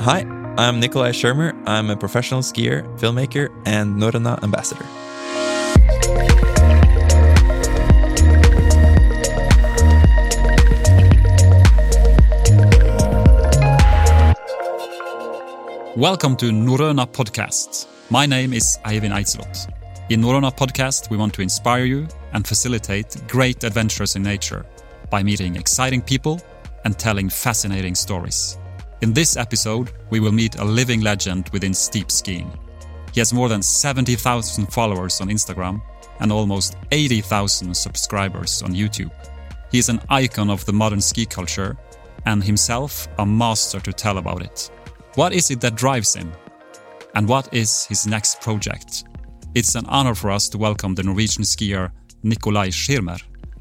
Hi, I'm Nikolai Schirmer. I'm a professional skier, filmmaker, and Norröna ambassador. Welcome to Norröna Podcast. My name is Eivind Eitzroth. In Norröna Podcast, we want to inspire you and facilitate great adventures in nature by meeting exciting people and telling fascinating stories. In this episode, we will meet a living legend within steep skiing. He has more than 70,000 followers on Instagram and almost 80,000 subscribers on YouTube. He is an icon of the modern ski culture and himself a master to tell about it. What is it that drives him? And what is his next project? It's an honor for us to welcome the Norwegian skier Nikolai Schirmer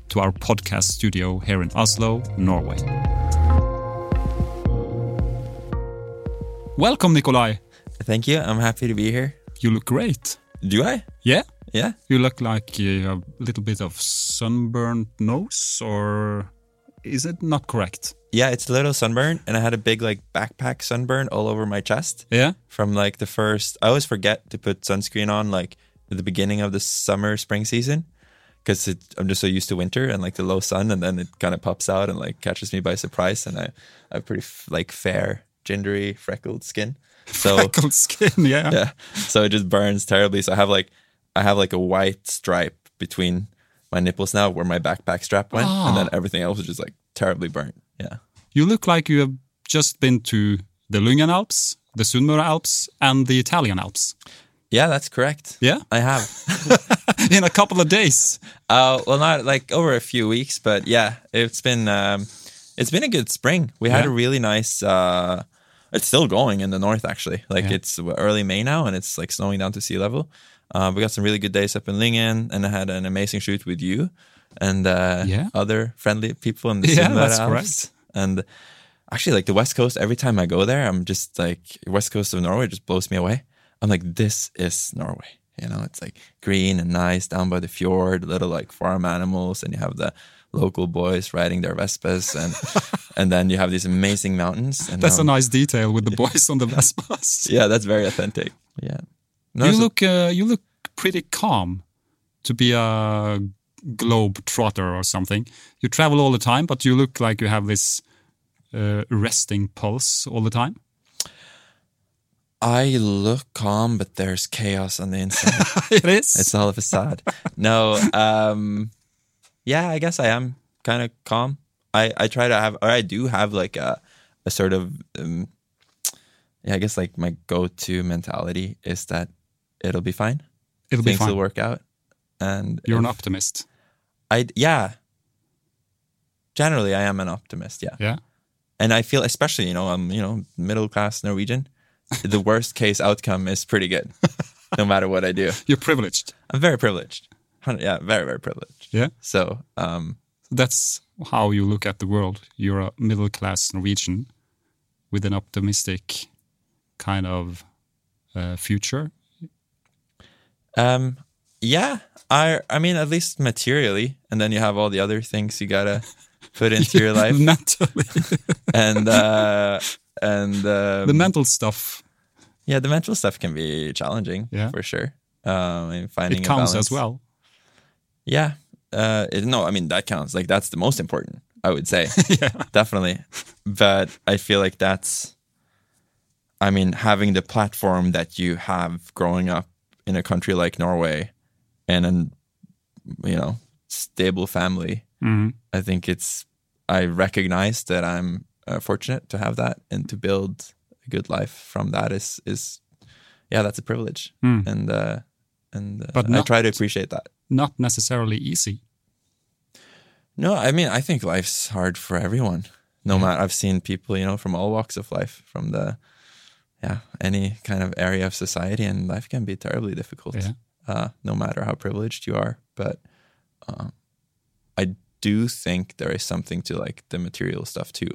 to our podcast studio here in Oslo, Norway. Welcome, Nikolai. Thank you. I'm happy to be here. You look great. Do I? Yeah? Yeah. You look like you have a little bit of sunburned nose, or is it not correct? Yeah, it's a little sunburn, and I had a big like backpack sunburn all over my chest Yeah? from like the first. I always forget to put sunscreen on like at the beginning of the summer spring season because I'm just so used to winter and like the low sun, and then it kind of pops out and like catches me by surprise, and I, I have pretty f- like fair, gingery, freckled skin. So Freckled skin, yeah. yeah, so it just burns terribly. So I have like I have like a white stripe between my nipples now where my backpack strap went, and then everything else is just like terribly burnt. Yeah. You look like you have just been to the Lyngen Alps, the Sunnmøre Alps, and the Italian Alps. Yeah, that's correct. Yeah? I have. In a couple of days. Uh, well, not like over a few weeks, but yeah, it's been um, it's been a good spring. We had Yeah. a really nice. Uh, it's still going in the north, actually. Like Yeah. it's early May now, and it's like snowing down to sea level. Uh, we got some really good days up in Lyngen, and I had an amazing shoot with you and uh, Yeah. other friendly people in the Yeah, that's correct. And actually, like the West Coast, every time I go there, I'm just like West Coast of Norway just blows me away. I'm like, this is Norway. You know, it's like green and nice down by the fjord, little like farm animals, and you have the local boys riding their Vespas, and and then you have these amazing mountains. And That's a nice detail with the boys on the Vespas. yeah, that's very authentic. Yeah, no, you so- look uh, you look pretty calm to be a globe trotter or something. You travel all the time, but you look like you have this uh, resting pulse all the time. I look calm, but there's chaos on the inside. it is. It's all a facade. no, um, yeah, I guess I am kind of calm. I, I try to have, or I do have like a, a sort of, um, yeah, I guess like my go to mentality is that it'll be fine. It'll be Things fine. will work out. And You're an optimist. I, yeah, generally I am an optimist. Yeah. Yeah. And I feel, especially, you know, I'm, you know, middle class Norwegian. the worst case outcome is pretty good, no matter what I do. You're privileged. I'm very privileged. Yeah, very, very privileged. Yeah. So, um, That's how you look at the world. You're a middle class Norwegian with an optimistic kind of uh, future. um, yeah, I, I mean, at least materially, and then you have all the other things you gotta put into your life, Mentally. and uh, and um, the mental stuff, yeah, the mental stuff can be challenging, Yeah. for sure. Um, and finding it balance. as well. Yeah, uh, it, no, I mean that counts. Like that's the most important, I would say. yeah. definitely but i feel like that's i mean having the platform that you have growing up in a country like norway and an you know stable family Mhm. i think it's i recognize that i'm uh, fortunate to have that and to build a good life from that is is yeah that's a privilege and uh and uh, But i try to appreciate that Not necessarily easy. No, I mean, I think life's hard for everyone. No matter, I've seen people, you know, from all walks of life, from the, yeah, any kind of area of society, and life can be terribly difficult. Yeah. Uh, no matter how privileged you are, but uh, I do think there is something to like the material stuff too.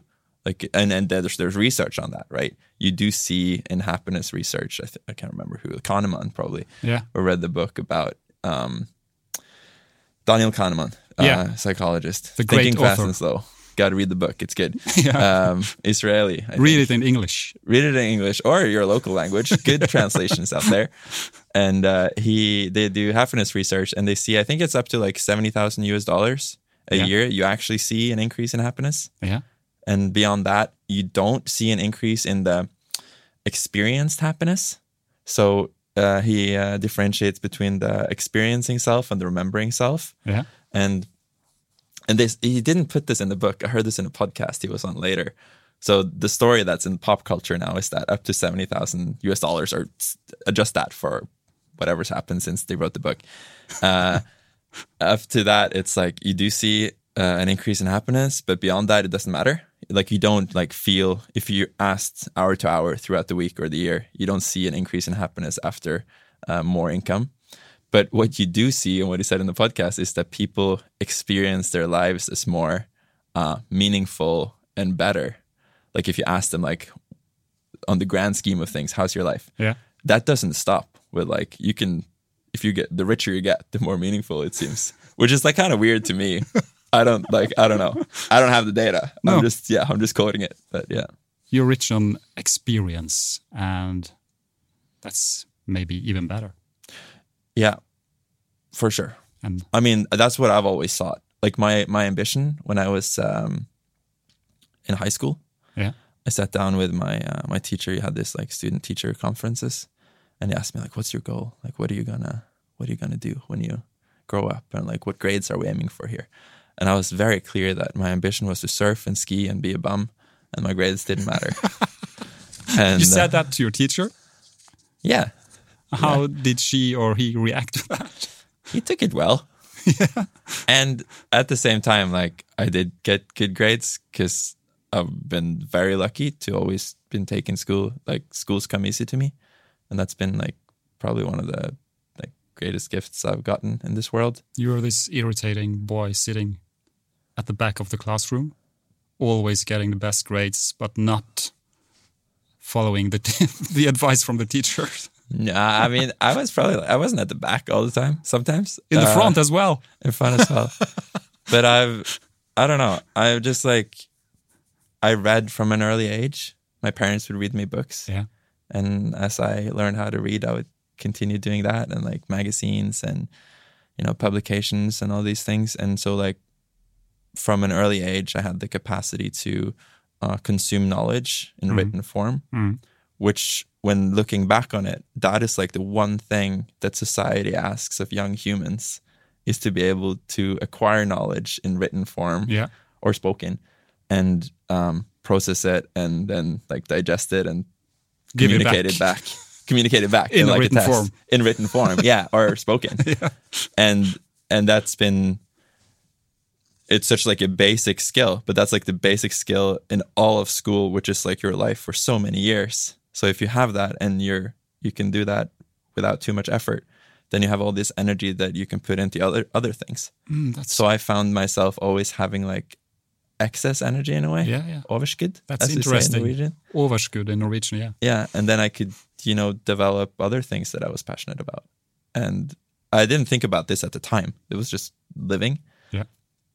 Like, and and there's there's research on that, right? You do see in happiness research. I th- I can't remember who Kahneman probably Yeah. or read the book about um, Daniel Kahneman, Yeah. uh, psychologist, The great thinking fast author. and slow. got to read the book. It's good. Yeah. Um, Israeli. I Read think. it in English. Read it in English or your local language. Good translations out there. And uh, he they do happiness research and they see I think it's up to like seventy thousand US dollars a Yeah. year. You actually see an increase in happiness, Yeah. and beyond that, you don't see an increase in the experienced happiness. So uh, he uh, differentiates between the experiencing self and the remembering self Yeah. and and this he didn't put this in the book. I heard this in a podcast he was on later. So the story that's in pop culture now is that up to seventy thousand US dollars, or adjust that for whatever's happened since they wrote the book. Uh, up to that, it's like you do see uh, an increase in happiness, but beyond that, it doesn't matter. Like you don't like feel if you asked hour to hour throughout the week or the year, you don't see an increase in happiness after uh, more income. But what you do see, and what he said in the podcast, is that people experience their lives as more uh, meaningful and better. Like if you ask them, like on the grand scheme of things, how's your life? Yeah. That doesn't stop with like you can, if you get the richer you get, the more meaningful it seems, which is like kind of weird to me. I don't like. I don't know. I don't have the data. No. I'm just yeah. I'm just quoting it. But yeah. You're rich on experience, and that's maybe even better. Yeah, for sure. And I mean, that's what I've always thought. Like my my ambition when I was um, in high school, yeah, I sat down with my uh, my teacher. He had this like student teacher conferences, and he asked me like, "What's your goal? Like, what are you gonna what are you gonna do when you grow up? And like, what grades are we aiming for here?" And I was very clear that my ambition was to surf and ski and be a bum, and my grades didn't matter. and you said uh, that to your teacher. yeah, How did she or he react to that? he took it well. Yeah. And at the same time, like I did get good grades because I've been very lucky to always been taking school. Like schools come easy to me, and that's been like probably one of the greatest gifts I've gotten in this world. You're this irritating boy sitting at the back of the classroom, always getting the best grades, but not following the the advice from the teacher. Nah, I mean, I was probably I wasn't at the back all the time. Sometimes In the Uh, front as well. in front as well. but I've, I don't know. I've just like, I read from an early age. My parents would read me books. Yeah. And as I learned how to read, I would continue doing that and like magazines and, you know, publications and all these things. And so, like, from an early age, I had the capacity to uh, consume knowledge in written form, Mm. which, when looking back on it, that is like the one thing that society asks of young humans is to be able to acquire knowledge in written form Yeah. or spoken and um, process it and then like digest it and Give it communicate back. it back. Communicate it back In a like written test. form. In written form, yeah, or spoken. And and that's been it's such like a basic skill, but that's like the basic skill in all of school, which is like your life for so many years. So if you have that and you're you can do that without too much effort, then you have all this energy that you can put into other other things. Mm, that's So I found myself always having like excess energy in a way. Yeah, yeah. Overskudd. That's as we say in interesting. Norwegian. overskudd in Norwegian. Yeah. Yeah. And then I could, you know, develop other things that I was passionate about. And I didn't think about this at the time. It was just living. Yeah.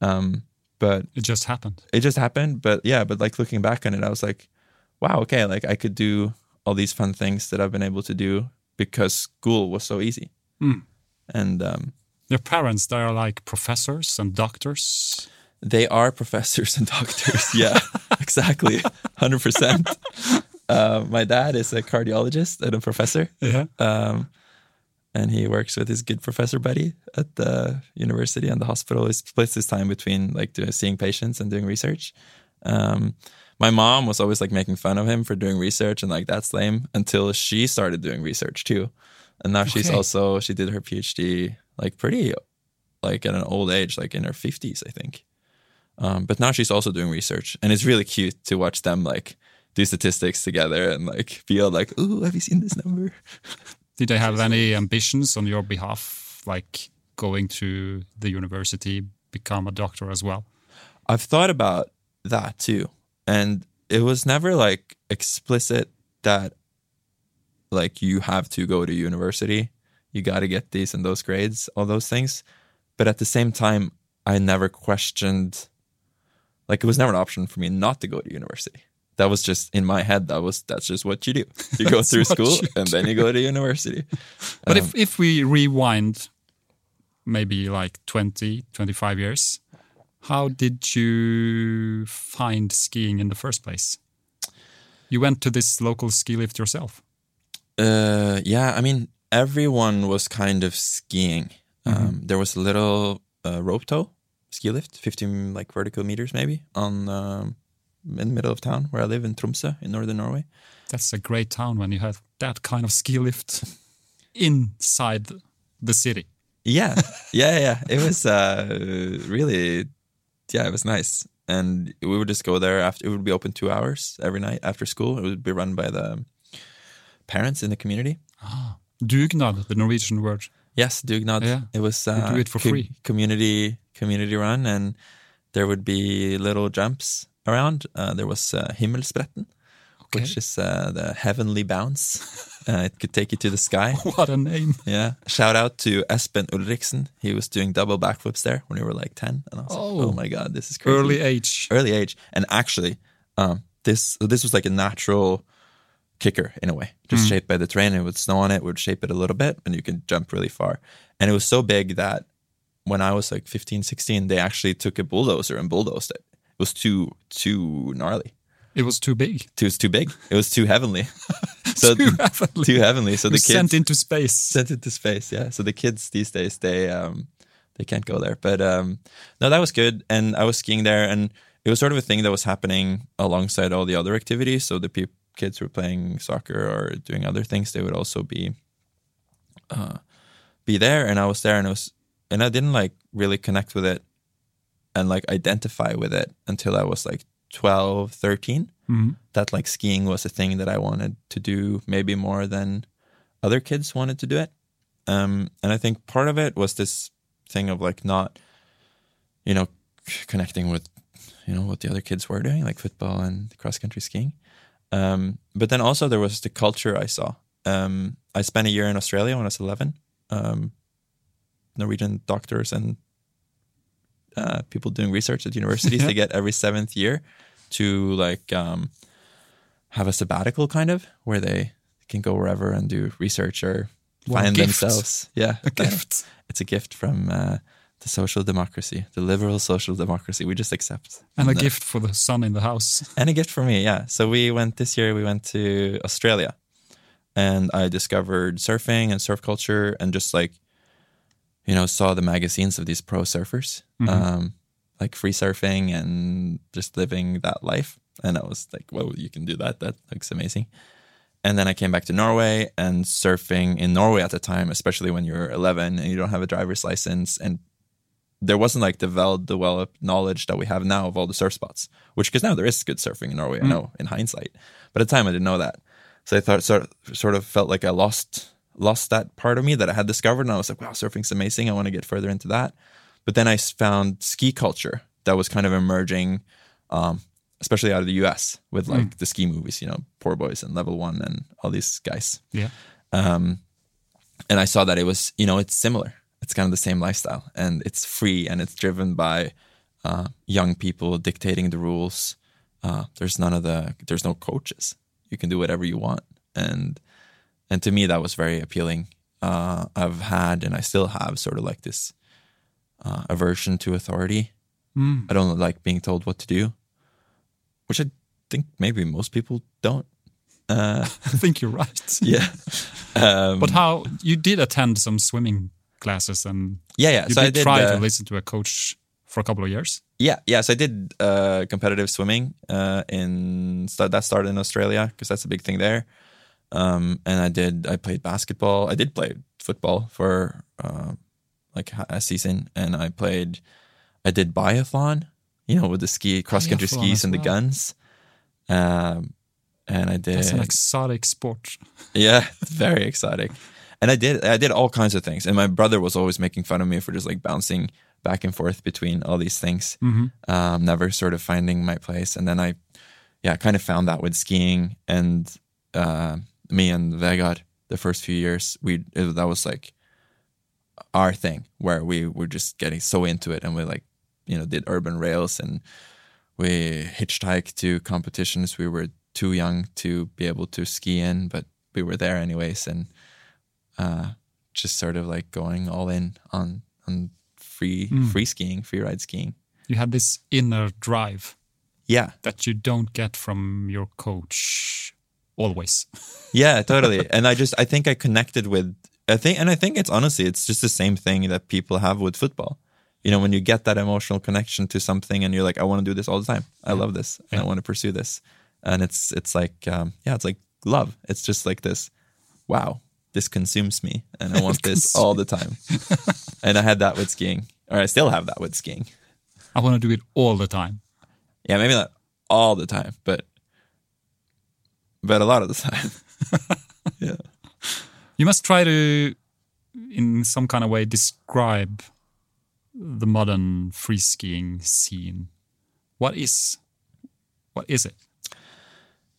Um, but It just happened. it just happened. But yeah, but like looking back on it, I was like, wow, okay, like I could do all these fun things that I've been able to do because school was so easy. Mm. And um, Your parents, they are like professors and doctors. They are professors and doctors. Yeah, exactly. 100%. Uh, my dad is a cardiologist and a professor. Yeah. Um, and he works with his good professor buddy at the university and the hospital. He splits his time between like doing, seeing patients and doing research. Um, my mom was always like making fun of him for doing research and like that's lame until she started doing research too. And now she's also she did her PhD like pretty like at an old age, like in her fifties, I think. Um, but now she's also doing research, and it's really cute to watch them like do statistics together and like feel like, oh, have you seen this number?" Did they have any ambitions on your behalf, like going to the university, become a doctor as well? I've thought about that too. And it was never like explicit that like you have to go to university. You got to get these and those grades, all those things. But at the same time, I never questioned Like it was never an option for me not to go to university. That was just in my head. That was that's just what you do. You go through school and then you go to university. But Um, if, if we rewind maybe like 20, 25 years, how did you find skiing in the first place? You went to this local ski lift yourself. Uh, yeah, I mean, everyone was kind of skiing. Um, there was a little uh, rope tow ski lift, 15 like vertical meters maybe, on um, in the middle of town where I live in Tromsø in northern Norway. That's a great town when you have that kind of ski lift inside the city. Yeah, yeah, yeah. It was uh, really, yeah, it was nice. And we would just go there after. It would be open two hours every night after school. It would be run by the parents in the community. Ah, dugnad, the Norwegian word. Yes, Dugnad. Yeah. It was uh, do it for co- free. community community run, and there would be little jumps around. Uh, there was uh, Himmelsbretten, Okay. which is uh, the heavenly bounce. uh, it could take you to the sky. What a name. Yeah. Shout out to Espen Ulriksen. He was doing double backflips there when we were like 10. And I was Oh. like, oh my God, this is crazy. Early age. Early age. And actually, um, this this was like a natural kicker in a way, just shaped by the terrain. It would snow on it, would shape it a little bit, and you could jump really far. And it was so big that when I was like 15, 16, they actually took a bulldozer and bulldozed it. It was too too gnarly. It was too big. It was too big. It was too heavenly. so Too heavenly. Too heavenly. So the kids sent into space. sent it to space. Yeah. So the kids these days they um they can't go there. But um no, that was good. And I was skiing there, and it was sort of a thing that was happening alongside all the other activities. So the peop kids were playing soccer or doing other things. They would also be uh be there, and I was there, and it was and I didn't like really connect with it and like identify with it until I was like 12, 13 Mhm. that like skiing was a thing that I wanted to do maybe more than other kids wanted to do it. Um, and I think part of it was this thing of like not, you know, connecting with, you know, what the other kids were doing, like football and cross country skiing. Um, but then also there was the culture I saw. Um, I spent a year in Australia when I was 11. Um, Norwegian doctors and uh, people doing research at universities, Yeah. they get every seventh year to like um, have a sabbatical kind of where they can go wherever and do research or a find gift. themselves. Yeah, A gift. It's a gift from uh, the social democracy, the liberal social democracy. We just accept. And a No. gift for the son in the house. And a gift for me, yeah. So we went this year. We went to Australia, and I discovered surfing and surf culture, and just like, you know, saw the magazines of these pro surfers, um, like free surfing and just living that life. And I was like, "Whoa, you can do that! That looks amazing." And then I came back to Norway, and surfing in Norway at the time, especially when you're 11 and you don't have a driver's license, and there wasn't like the well developed knowledge that we have now of all the surf spots, which because now there is good surfing in Norway, I know in hindsight, but at the time I didn't know that. So I thought sort of, sort of felt like I lost lost that part of me that I had discovered, and I was like, wow, surfing's amazing. I want to get further into that. But then I found ski culture that was kind of emerging, um, especially out of the U.S. with like the ski movies, you know, Poor Boyz and Level One and all these guys Yeah. um, and I saw that it was you know it's similar. It's kind of the same lifestyle, and it's free and it's driven by uh, young people dictating the rules. Uh, there's none of the there's no coaches. You can do whatever you want, and and to me that was very appealing. Uh, I've had and I still have sort of like this uh, aversion to authority. I don't like being told what to do, which I think maybe most people don't. Uh, I think you're right. yeah. Um, But how you did attend some swimming classes and yeah, yeah. you so did, I did try uh, to listen to a coach for a couple of years. Yeah, yeah. So I did uh, competitive swimming uh, in that started in Australia because that's a big thing there. Um, and I did. I played basketball. I did play football for uh, like a season, and I played. I did biathlon. You know, with the ski cross country Biathlon skis and the guns. Um, and I did. It's an exotic sport. Yeah, very exciting. And I did I did all kinds of things. And my brother was always making fun of me for just like bouncing back and forth between all these things. Um, never sort of finding my place. And then I yeah, kind of found that with skiing and uh, me and Vegard the first few years, we it, that was like our thing where we were just getting so into it and we like, you know, did urban rails and we hitchhiked to competitions. We were too young to be able to ski in, but we were there anyways, and uh, just sort of like going all in on on free free skiing, free ride skiing. You had this inner drive Yeah, that you don't get from your coach always. yeah, totally. and I just I think I connected with I think and I think it's honestly it's just the same thing that people have with football. You know, when you get that emotional connection to something and you're like, I want to do this all the time. I love this. And I want to pursue this. And it's it's like um, yeah, it's like love. It's just like this, wow, this consumes me and I want this all the time. and I had that with skiing. Or I still have that with skiing. I want to do it all the time. Yeah, maybe not all the time, but but a lot of the time. yeah. You must try to, in some kind of way, describe the modern free skiing scene. What is, what is it?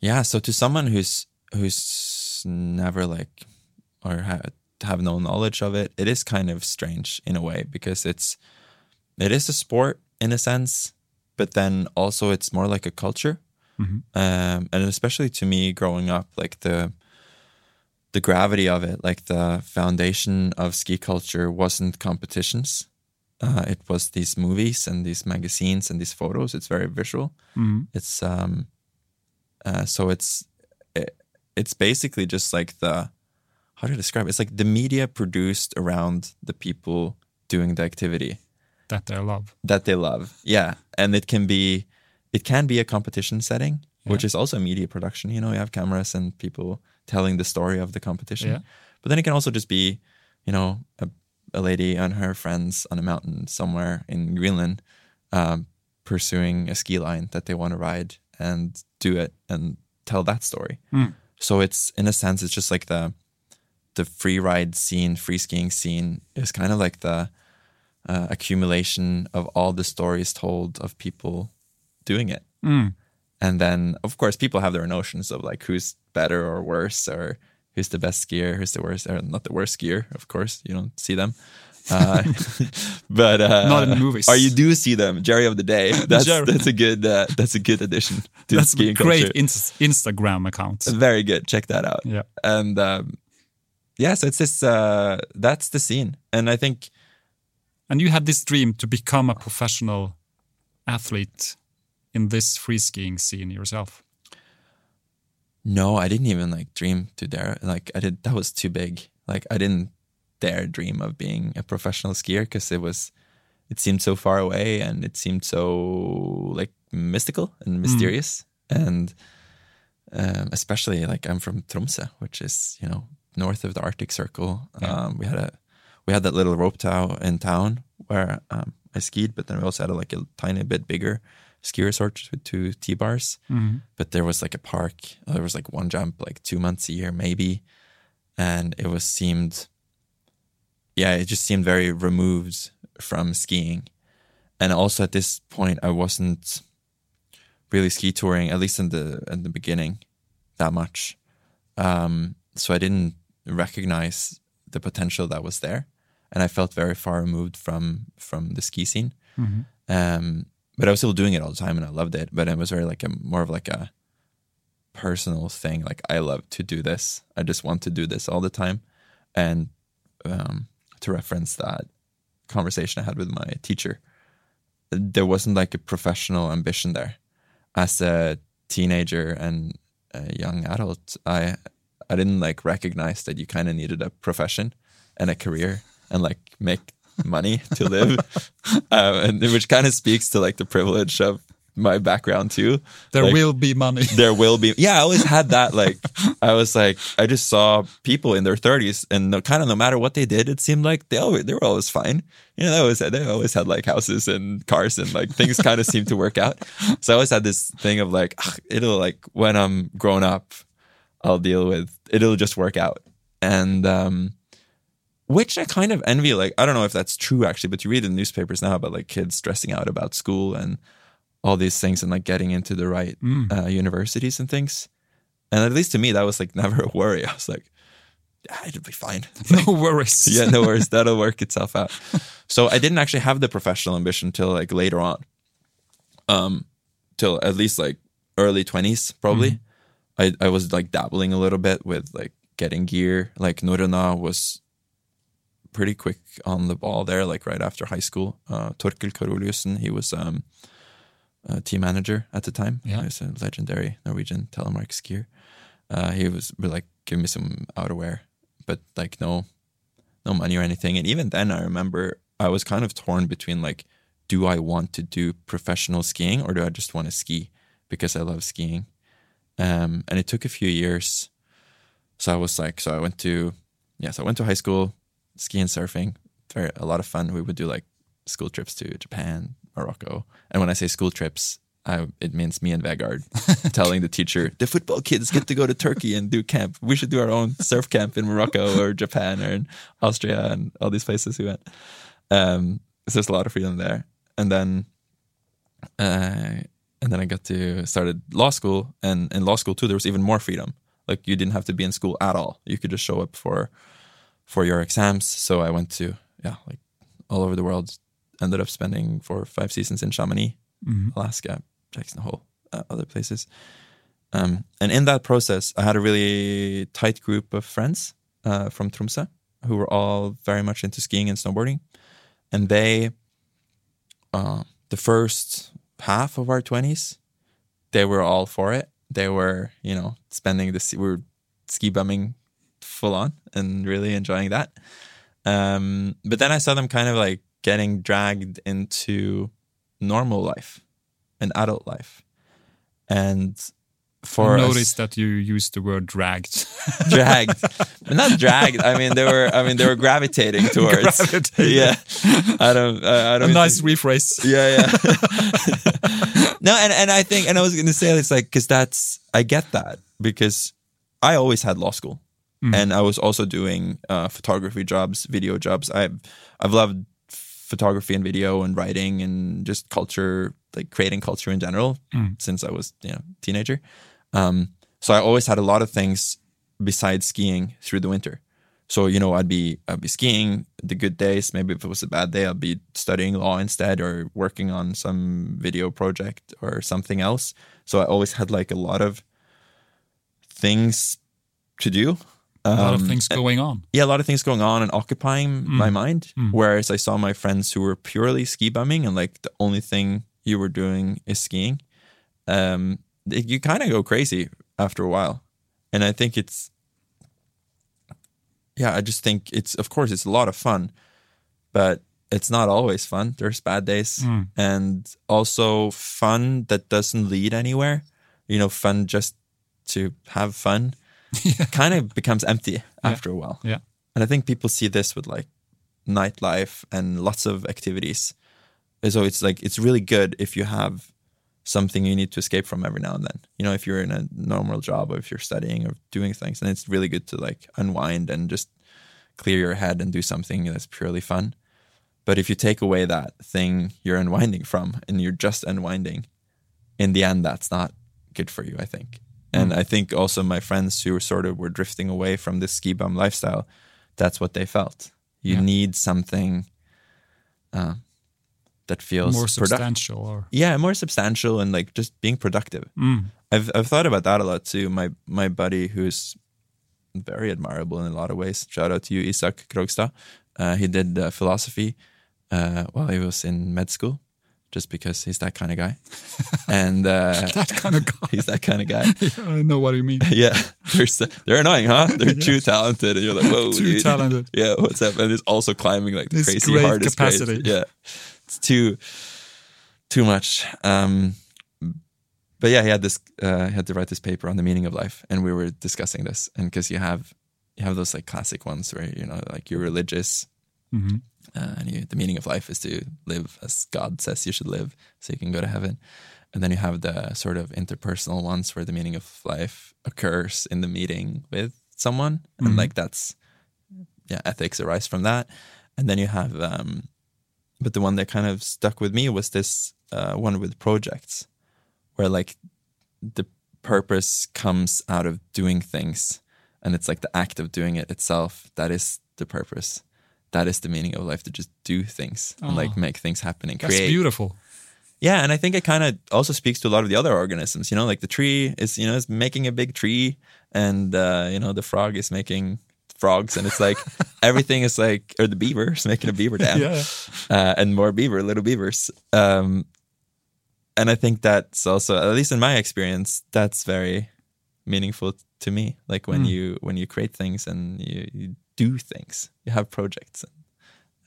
Yeah, so to someone who's who's never like or ha- have no knowledge of it, it is kind of strange in a way because it's it is a sport in a sense, but then also it's more like a culture. Um, and especially to me, growing up, like the the gravity of it, like the foundation of ski culture, wasn't competitions. Uh, it was these movies and these magazines and these photos. It's very visual. It's um, uh, so it's it, it's basically just like the how do I describe it? It's like the media produced around the people doing the activity That they love. that they love. Yeah, and it can be it can be a competition setting, which is also media production. You know, you have cameras and people telling the story of the competition. Yeah. But then it can also just be, you know, a, a lady and her friends on a mountain somewhere in Greenland, um, pursuing a ski line that they want to ride and do it and tell that story. So it's in a sense, it's just like the the free ride scene, free skiing scene is kind of like the uh, accumulation of all the stories told of people doing it. And then, of course, people have their notions of like who's better or worse, or who's the best skier, who's the worst, or not the worst skier. Of course, you don't see them, uh, but uh, Not in the movies. Or you do see them. Jerry of the day. That's that's a good uh, that's a good addition to That's a skiing great culture. ins- Instagram account. Very good. Check that out. Yeah. And um, yeah, so it's this. Uh, that's the scene, and I think And you had this dream to become a professional athlete in this free skiing scene yourself. no, I didn't even like dream to dare. Like I did. That was too big. Like I didn't dare dream of being a professional skier because it was. It seemed so far away, and it seemed so like mystical and mysterious, and um, especially like I'm from Tromsø, which is you know north of the Arctic Circle. Um, we had a we had that little rope tow in town where um, I skied, but then we also had a, like a tiny bit bigger ski resort with two T bars. But there was like a park. There was like one jump, like two months a year maybe, and it was seemed, yeah, it just seemed very removed from skiing. And also at this point, I wasn't really ski touring, at least in the in the beginning, that much. Um, so I didn't recognize the potential that was there, and I felt very far removed from from the ski scene. Um, but I was still doing it all the time, and I loved it. But it was very like a more of like a personal thing. Like I love to do this. I just want to do this all the time. And um, to reference that conversation I had with my teacher, there wasn't like a professional ambition there. As a teenager and a young adult, I I didn't like recognize that you kind of needed a profession and a career and like make money to live, um, and which kind of speaks to like the privilege of my background too. There Like, will be money. there will be yeah i always had that like i was like i just saw people in their 30s and no, kind of no matter what they did it seemed like they always they were always fine you know they always had they always had like houses and cars and like things kind of seemed to work out so i always had this thing of like "Ah, it'll like when i'm grown up i'll deal with it'll just work out and um which I kind of envy. Like, I don't know if that's true actually, but you read in newspapers now about like kids stressing out about school and all these things and like getting into the right uh, universities and things. And at least to me, that was like never a worry. I was like, yeah, it'll be fine. no worries. yeah, no worries. That'll work itself out. So I didn't actually have the professional ambition until like later on. Um, till at least like early 20s probably I, I was like dabbling a little bit with like getting gear like Norrøna was pretty quick on the ball there like right after high school uh, Torkel Karoliussen he was um, a team manager at the time Yeah. he was a legendary Norwegian telemark skier uh, he was like give me some outerwear but like no no money or anything and even then I remember I was kind of torn between like do I want to do professional skiing or do I just want to ski because I love skiing? Um, and it took a few years. So I was like, so I went to, yes, I went to high school, ski and surfing, very a lot of fun. We would do like school trips to Japan, Morocco, and when I say school trips, I, it means me and Vegard telling the teacher the football kids get to go to Turkey and do camp. We should do our own surf camp in Morocco or Japan or in Austria and all these places we went. Um, so there's a lot of freedom there, and then, uh, and then I got to started law school, and in law school too, there was even more freedom. Like you didn't have to be in school at all; you could just show up for for your exams. So I went to yeah, like all over the world. Ended up spending four or five seasons in Chamonix, Alaska, Jackson Hole, uh, other places. Um, and in that process, I had a really tight group of friends uh, from Tromsø who were all very much into skiing and snowboarding. And they, uh, the first half of our 20s, they were all for it. They were, you know, spending the, we were ski bumming full on and really enjoying that. Um, but then I saw them kind of like getting dragged into normal life and adult life. And for I us- noticed that you used the word dragged. dragged, not dragged. I mean, they were. I mean, they were gravitating towards. Gravitating. Yeah, I don't. I don't. nice rephrase. Yeah, yeah. no, and and I think, and I was going to say, it's like because that's I get that because I always had law school, and I was also doing uh, photography jobs, video jobs. I've I've loved photography and video and writing and just culture, like creating culture in general, since I was you know teenager. Um, so I always had a lot of things besides skiing through the winter. So you know, I'd be I'd be skiing the good days. Maybe if it was a bad day, I'd be studying law instead, or working on some video project or something else. So I always had like a lot of things to do. A lot of Um, things going on. yeah, a lot of things going on and occupying my mind. Whereas I saw my friends who were purely ski bumming and like the only thing you were doing is skiing. Um, it- you kind of go crazy after a while, and I think it's, yeah, I just think it's of course it's a lot of fun, but it's not always fun. There's bad days, and also fun that doesn't lead anywhere. You know, fun just to have fun kind of becomes empty after a while. Yeah. And I think people see this with like nightlife and lots of activities. And So it's like it's really good if you have something you need to escape from every now and then. You know, if you're in a normal job or if you're studying or doing things, and it's really good to like unwind and just clear your head and do something that's purely fun. But if you take away that thing you're unwinding from and you're just unwinding, in the end, that's not good for you, I think. And I think also my friends who sort of were drifting away from this ski bum lifestyle, that's what they felt. You Yeah. need something uh, that feels More substantial or yeah, more substantial and like just being productive. I've I've thought about that a lot too. My my buddy who's very admirable in a lot of ways. Shout out to you, Isak Krogstad. Uh, he did uh, philosophy uh, while he was in med school, just because he's that kind of guy. and uh, that kind of guy. he's that kind of guy. I know what you mean. yeah, they're they're annoying, huh? They're too talented, and you're like, whoa, Too dude. talented. Yeah, what's up? And he's also climbing like the crazy great hardest capacity. Yeah, it's too too much. Um, but yeah, he had this. Uh, he had to write this paper on the meaning of life, and we were discussing this. And because you have you have those like classic ones where you know like you're religious, Mhm. uh, and you, the meaning of life is to live as God says you should live, so you can go to heaven. And then you have the sort of interpersonal ones where the meaning of life occurs in the meeting with someone, and like that's yeah, ethics arise from that. And then you have, um, but the one that kind of stuck with me was this uh, one with projects, where like the purpose comes out of doing things, and it's like the act of doing it itself that is the purpose. That is the meaning of life to just do things and like make things happen and That's create. beautiful. Yeah, and I think it kind of also speaks to a lot of the other organisms. You know, like the tree is, you know, is making a big tree, and uh, you know, the frog is making frogs, and it's like everything is like, or the beaver is making a beaver dam, Yeah. uh, and more beaver, little beavers. Um, and I think that's also, at least in my experience, that's very meaningful to me. Like when Mm. you when you create things and you, you do things, you have projects.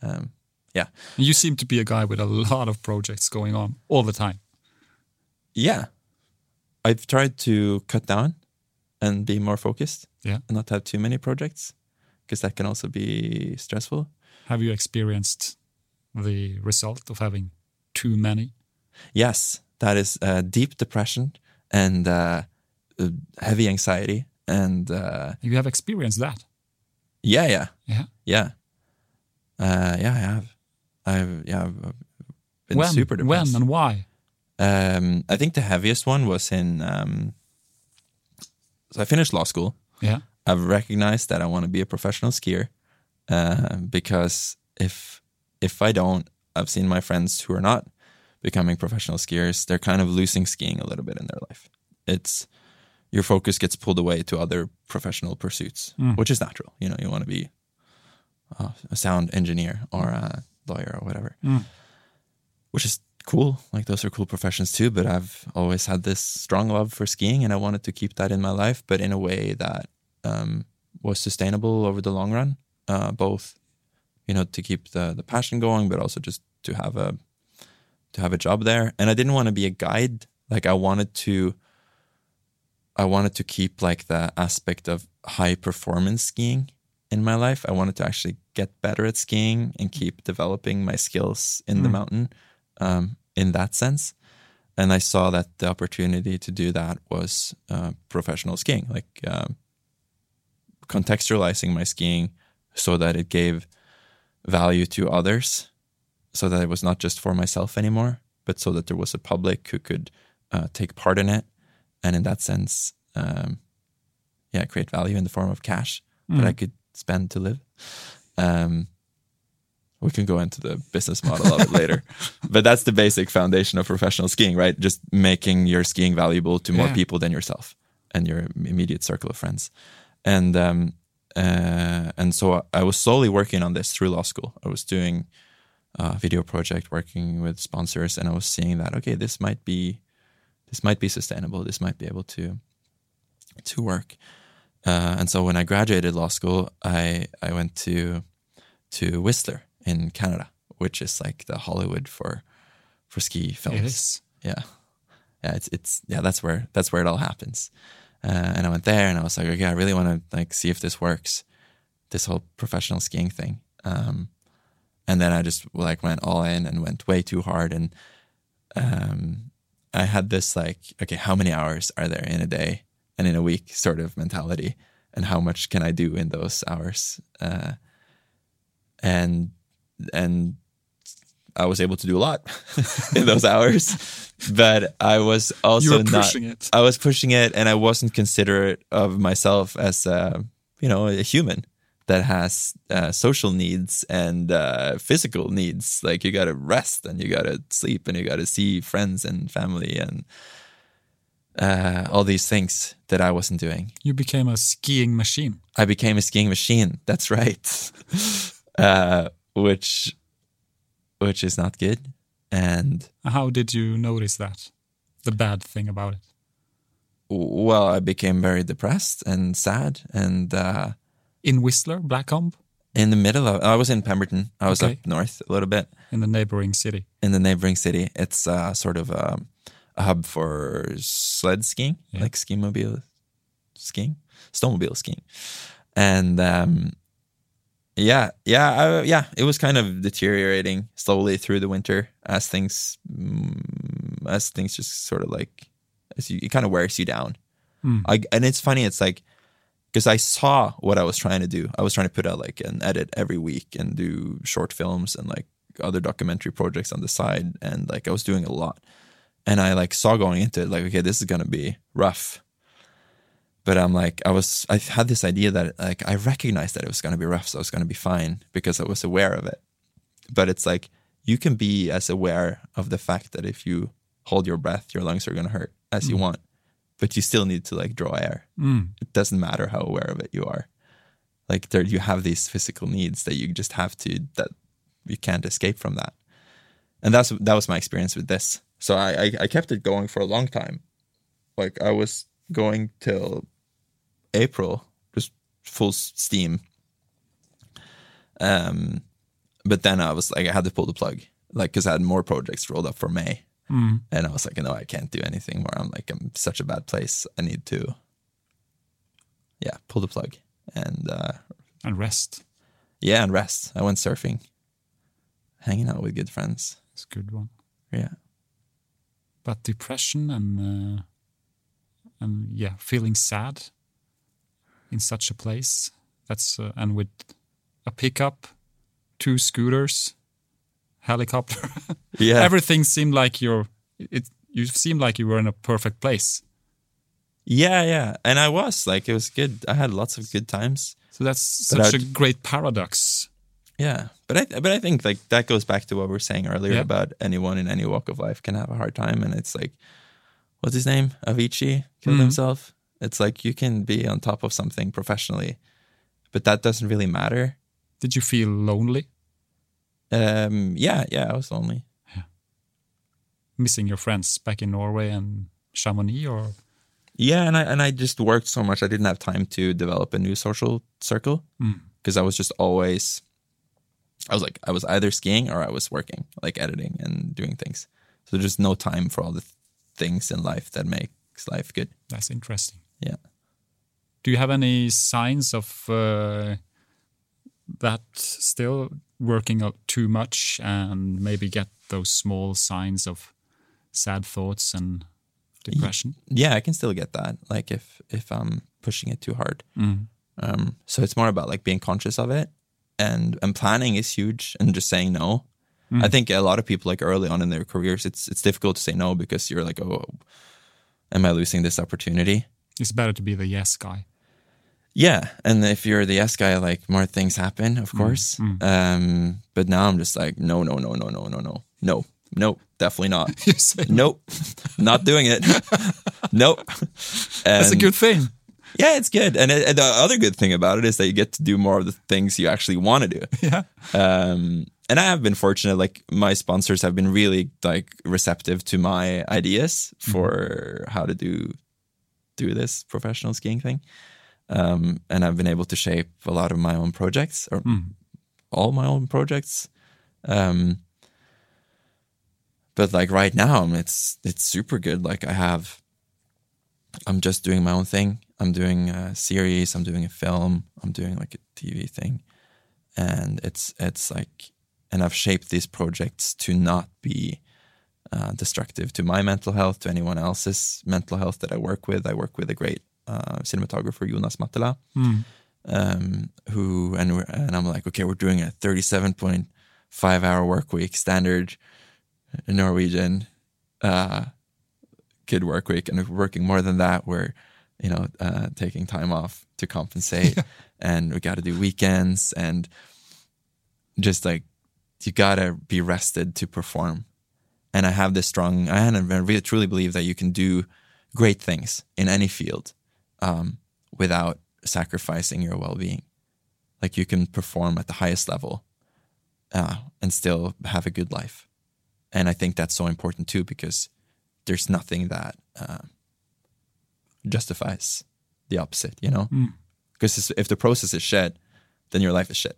And, um, yeah, You seem to be a guy with a lot of projects going on all the time. yeah. I've tried to cut down and be more focused. Yeah. and not have too many projects because that can also be stressful. Have you experienced the result of having too many? Yes, that is uh, deep depression and uh, uh, heavy anxiety, and uh, You have experienced that. Yeah, yeah, Yeah. yeah, uh, yeah. I have, I've yeah, I've been when? super depressed. When and why? Um, I think the heaviest one was in. Um, so I finished law school. Yeah. I've recognized that I want to be a professional skier uh, because if if I don't, I've seen my friends who are not becoming professional skiers. They're kind of losing skiing a little bit in their life. It's your focus gets pulled away to other professional pursuits, Mm. which is natural. You know, you want to be uh, a sound engineer or a lawyer or whatever, Mm. which is cool. Like those are cool professions too. But I've always had this strong love for skiing, and I wanted to keep that in my life, but in a way that um, was sustainable over the long run. Uh, both, you know, to keep the the passion going, but also just to have a to have a job there. And I didn't want to be a guide. Like I wanted to. I wanted to keep like the aspect of high performance skiing in my life. I wanted to actually get better at skiing and keep developing my skills in the Mm. mountain um, in that sense. And I saw that the opportunity to do that was uh, professional skiing, like um, contextualizing my skiing so that it gave value to others, so that it was not just for myself anymore, but so that there was a public who could uh, take part in it. And in that sense, um, yeah, create value in the form of cash that I could spend to live. Um, we can go into the business model of it later, but that's the basic foundation of professional skiing, right? Just making your skiing valuable to more Yeah. people than yourself and your immediate circle of friends. And um, uh, and so I was slowly working on this through law school. I was doing a video project, working with sponsors, and I was seeing that okay, this might be this might be sustainable. This might be able to to work. Uh, and so when I graduated law school, I I went to to Whistler in Canada, which is like the Hollywood for for ski films. Yeah, yeah, it's it's yeah, that's where that's where it all happens. Uh, and I went there, and I was like, okay, I really want to like see if this works, this whole professional skiing thing. Um, and then I just like went all in and went way too hard, and um, I had this like, okay, how many hours are there in a day and in a week sort of mentality, and how much can I do in those hours? Uh, and and I was able to do a lot in those hours, but I was also not. pushing it. I was pushing it, and I wasn't considerate of myself as a, you know a human that has uh, social needs and uh, physical needs. Like you got to rest and you got to sleep and you got to see friends and family and uh, all these things that I wasn't doing. You became a skiing machine. I became a skiing machine. That's right, uh, which which is not good. And How did you notice that? The bad thing about it. well, I became very depressed and sad. And uh, In Whistler, Blackcomb, in the middle of, I was in Pemberton. I was Okay. up north a little bit in the neighboring city. in the neighboring city. It's uh, sort of a, a hub for sled skiing, Yeah. like ski mobile skiing, snowmobile skiing, and um, yeah, yeah, I, yeah. It was kind of deteriorating slowly through the winter as things, mm, as things just sort of like, as you, it kind of wears you down. Hmm. I, and it's funny. It's like because I saw what I was trying to do. I was trying to put out like an edit every week and do short films and like other documentary projects on the side, and like I was doing a lot. And I like saw going into it like, okay, this is gonna be rough. But I'm like, I was, I had this idea that like I recognized that it was gonna be rough, so I was gonna be fine because I was aware of it. But it's like you can be as aware of the fact that if you hold your breath, your lungs are going to hurt as you mm. want, but you still need to like draw air. Mm. It doesn't matter how aware of it you are. Like there, you have these physical needs that you just have to that you can't escape from that. And that's that was my experience with this. So I, I, I kept it going for a long time. Like I was going till April, just full steam. Um, but then I was like, I had to pull the plug, like, because I had more projects rolled up for May, Mm. and I was like, no, I can't do anything more. I'm like, I'm such a bad place. I need to, yeah, pull the plug and uh, And rest. yeah, and rest. I went surfing, hanging out with good friends. It's a good one. Yeah, But depression and uh, and yeah, feeling sad in such a place. That's uh, and with a pickup, two scooters, helicopter. yeah, Everything seemed like you're. It you seemed like you were in a perfect place. yeah, yeah. And I was like, it was good. I had lots of good times. So that's such a great paradox. Yeah, but I but I think like that goes back to what we were saying earlier Yeah. about anyone in any walk of life can have a hard time, and it's like, what's his name? Avicii killed Mhm. himself. It's like you can be on top of something professionally, but that doesn't really matter. Did you feel lonely, Um, yeah, yeah, I was lonely. Yeah. missing your friends back in Norway and Chamonix, or Yeah, and I and I just worked so much I didn't have time to develop a new social circle Mm. because I was just always. I was like I was either skiing or I was working, like editing and doing things. So there's just no time for all the th- things in life that makes life good. that's interesting. Yeah. Do you have any signs of uh, that still working out too much and maybe get those small signs of sad thoughts and depression? yeah, I can still get that. Like if if I'm pushing it too hard. Mm. Um, so it's more about like being conscious of it, and and planning is huge, and just saying no. I think a lot of people like early on in their careers, it's it's difficult to say no because you're like, oh, am I losing this opportunity? It's better to be the yes guy. Yeah, and if you're the yes guy, like more things happen, of course. Um, but now I'm just like, no, no, no, no, no, no, no, no, no, definitely not. Nope, not doing it. nope. That's a good thing. Yeah, it's good. And, it, and the other good thing about it is that you get to do more of the things you actually want to do. Yeah. Um, and I have been fortunate. Like my sponsors have been really like receptive to my ideas for how to do do this professional skiing thing. Um, and I've been able to shape a lot of my own projects or all my own projects. Um, but like right now, it's it's super good. Like I have, I'm just doing my own thing. I'm doing a series. I'm doing a film. I'm doing like a TV thing, and it's it's like, and I've shaped these projects to not be uh, destructive to my mental health, to anyone else's mental health that I work with. I work with a great uh, cinematographer, Jonas Mattela, um, who and we're, and I'm like, okay, we're doing a 37.5 hour work week, standard Norwegian uh, kid work week, and if we're working more than that, we're you know uh, taking time off to compensate, and we got to do weekends, and just like you gotta be rested to perform. And I have this strong, I I really truly believe that you can do great things in any field um, without sacrificing your well being. Like you can perform at the highest level uh, and still have a good life. And I think that's so important too because there's nothing that uh, justifies the opposite, you know? Because if the process is shit, then your life is shit.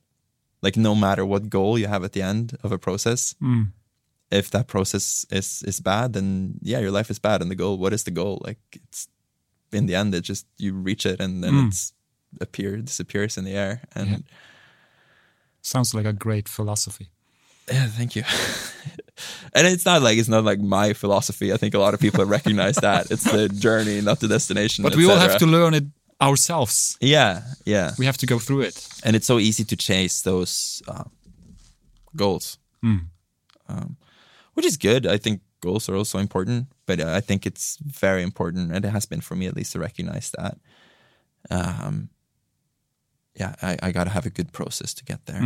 Like no matter what goal you have at the end of a process, if that process is is bad, then yeah, your life is bad. And the goal, what is the goal? Like it's in the end, it just you reach it and then it's appear disappears in the air. And Sounds like a great philosophy. yeah, thank you. and it's not like it's not like my philosophy. I think a lot of people recognize that it's the journey, not the destination. But we all have to learn it ourselves. Yeah, yeah. We have to go through it. and it's so easy to chase those uh, goals, um, which is good. I think goals are also important, but I think it's very important, and it has been for me at least to recognize that. Um, yeah, I, I got to have a good process to get there,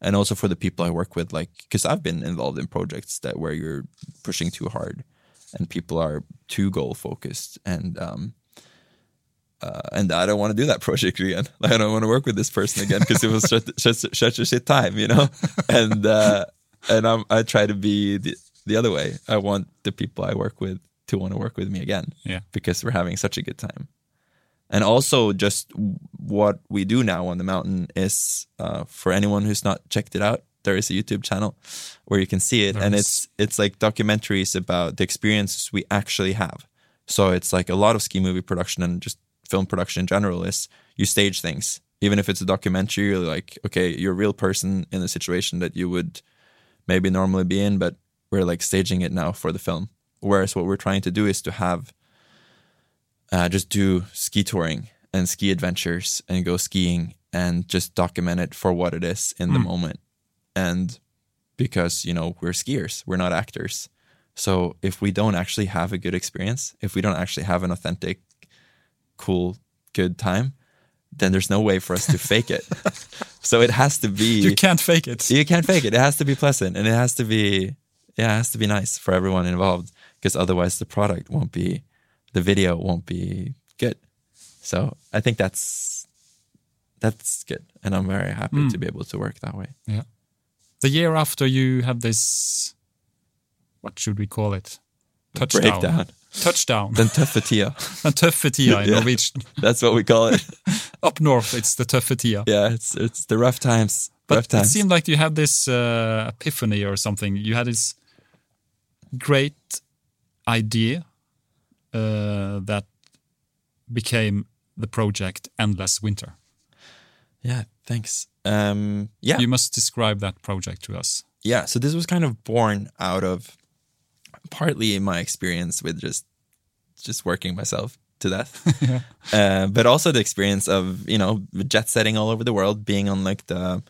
and also for the people I work with, like because I've been involved in projects that where you're pushing too hard, and people are too goal focused, and um, uh, and I don't want to do that project again. I don't want to work with this person again because it was such, such, such a shit time, you know. And uh, and I'm, I try to be the, the other way. I want the people I work with to want to work with me again. Yeah. Because we're having such a good time. And also, just what we do now on the mountain is uh, for anyone who's not checked it out, there is a YouTube channel where you can see it, There and is. it's it's like documentaries about the experiences we actually have. So it's like a lot of ski movie production and just film production in general is you stage things. Even if it's a documentary, you're like, okay, you're a real person in a situation that you would maybe normally be in, but we're like staging it now for the film. Whereas what we're trying to do is to have uh, just do ski touring and ski adventures and go skiing and just document it for what it is in the moment. And because, you know, we're skiers, we're not actors. So if we don't actually have a good experience, if we don't actually have an authentic, cool, good time, then there's no way for us to fake it. so it has to be You can't fake it. you can't fake it. It has to be pleasant and it has to be yeah, it has to be nice for everyone involved because otherwise the product won't be the video won't be good. So I think that's that's good and I'm very happy to be able to work that way. Yeah. The year after you have this, what should we call it? Touchdown. Breakdown. Touchdown. Then tøffetia. En tøffetia in Yeah. Norwegian. That's what we call it. Up north, it's the tøffetia. Yeah, it's it's the rough times. But rough it seemed like you had this uh, epiphany or something. You had this great idea uh, that became the project Endless Winter. yeah, thanks. Um yeah. You must describe that project to us. yeah so this was kind of born out of partly my experience with just just working myself to death uh, but also the experience of you know jet setting all over the world being on like the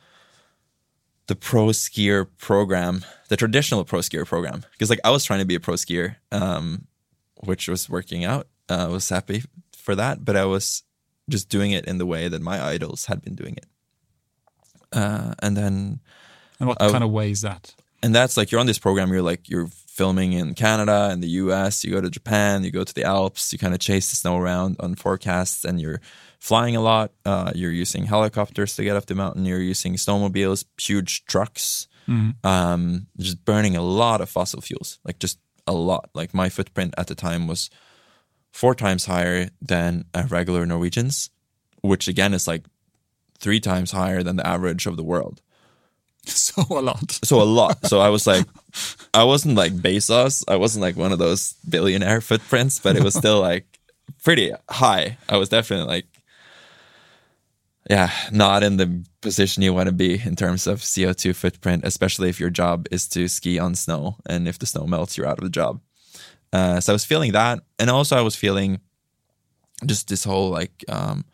the pro skier program the traditional pro skier program because like i was trying to be a pro skier um, which was working out uh, i was happy for that but i was just doing it in the way that my idols had been doing it uh, and then And what Oh. kind of way is that? and that's like you're on this program you're like you're filming in canada and the us you go to japan you go to the alps you kind of chase the snow around on forecasts and you're flying a lot uh, you're using helicopters to get up the mountain you're using snowmobiles huge trucks um, just burning a lot of fossil fuels like just a lot like my footprint at the time was four times higher than a regular norwegians which again is like three times higher than the average of the world so a lot. so a lot. So I was like, I wasn't like Bezos. I wasn't like one of those billionaire footprints, but it was still like pretty high. I was definitely like, yeah, not in the position you want to be in terms of CO2 footprint, especially if your job is to ski on snow. And if the snow melts, you're out of the job. Uh, so I was feeling that. And also I was feeling just this whole like, um,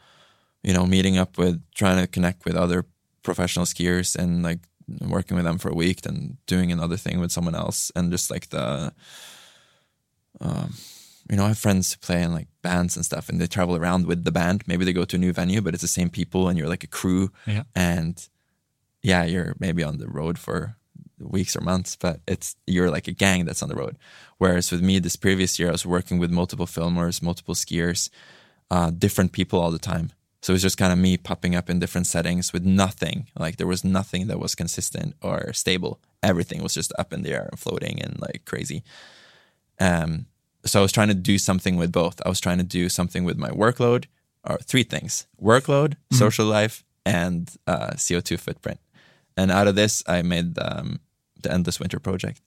you know, meeting up with, trying to connect with other professional skiers and like working with them for a week, then doing another thing with someone else, and just like the, um, you know, I have friends who play in like bands and stuff, and they travel around with the band. Maybe they go to a new venue, but it's the same people, and you're like a crew, Yeah. and yeah, you're maybe on the road for weeks or months, but it's you're like a gang that's on the road. Whereas with me, this previous year, I was working with multiple filmers, multiple skiers, uh, different people all the time. So it was just kind of me popping up in different settings with nothing. Like there was nothing that was consistent or stable. Everything was just up in the air and floating and like crazy. Um, so I was trying to do something with both. I was trying to do something with my workload, or three things: workload, social life, and uh, CO2 footprint. And out of this, I made um, the Endless Winter Project,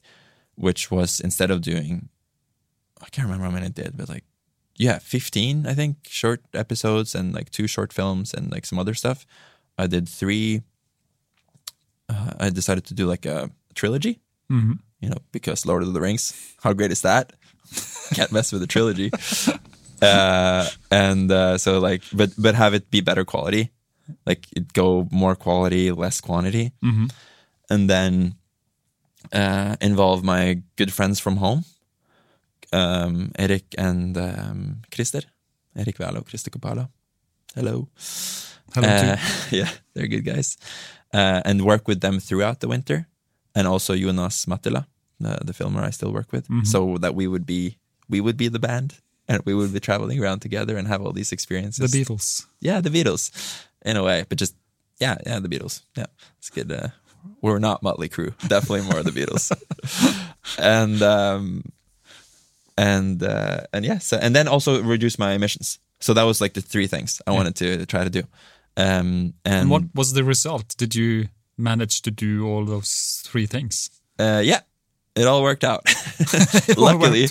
which was instead of doing, I can't remember how many I did, but like, yeah, 15, I think, short episodes and like two short films and like some other stuff. I did three. Uh, I decided to do like a trilogy, Mhm. you know, because Lord of the Rings, how great is that? Can't mess with the trilogy. uh, and uh, so like, but but have it be better quality, like it go more quality, less quantity, Mhm. and then uh, involve my good friends from home, um, Eric and um, Christer, Eric Valo, Christer Kopala. Hello. Hello Uh, too. yeah, they're good guys. Uh, and work with them throughout the winter. And also Jonas Matila, uh, the filmer I still work with. Mm-hmm. So that we would be we would be the band and we would be traveling around together and have all these experiences. The. Beatles. yeah, the Beatles, in a way, but just yeah, yeah, the Beatles. Yeah, it's good. Uh, we're not Motley Crue, definitely more the Beatles. and um, and uh, and yeah, so and then also reduce my emissions. So that was like the three things I wanted to try to do. Um, and, And what was the result? Did you manage to do all those three things? uh, yeah, it all worked out. Luckily,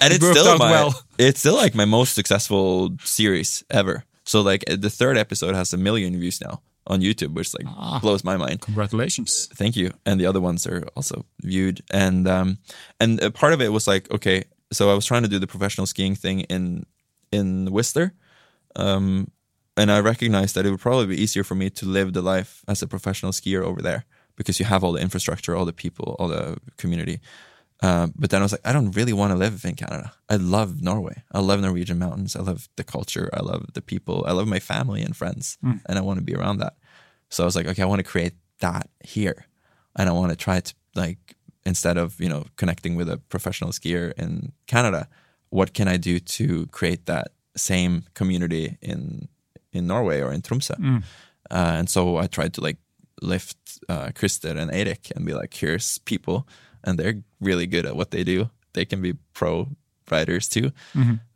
and It it's worked still my well. it's still like my most successful series ever. So like the third episode has a million views now on YouTube, which like Ah. blows my mind. Congratulations. Thank you. And the other ones are also viewed. And um, and a part of it was like, okay, so I was trying to do the professional skiing thing in in Whistler, um, and I recognized that it would probably be easier for me to live the life as a professional skier over there because you have all the infrastructure, all the people, all the community. Uh, but then I was like, I don't really want to live in Canada. I love Norway. I love Norwegian mountains. I love the culture. I love the people. I love my family and friends, and I want to be around that. So I was like, okay, I want to create that here, and I want to try to like instead of you know connecting with a professional skier in Canada, what can I do to create that same community in in Norway or in Tromsø? Uh, and so I tried to like lift uh, Christer and Eric and be like, here's people, and they're really good at what they do. They can be pro riders too,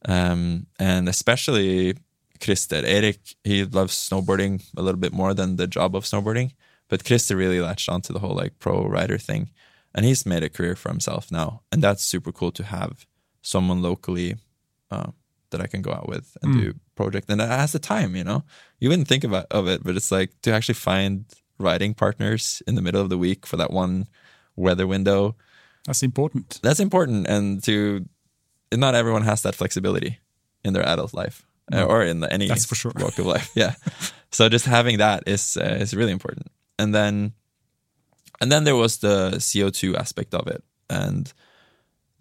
um, and especially Christer. Eric, he loves snowboarding a little bit more than the job of snowboarding, but Christer really latched onto the whole like pro rider thing, and he's made a career for himself now, and that's super cool to have someone locally uh, that I can go out with and do project, and that has the time. You know, you wouldn't think about of it, but it's like to actually find riding partners in the middle of the week for that one weather window. That's important. That's important, and to not everyone has that flexibility in their adult life uh, or in the, any That's for sure. walk of life. Yeah, so just having that is uh, is really important. And then, and then there was the CO two aspect of it, and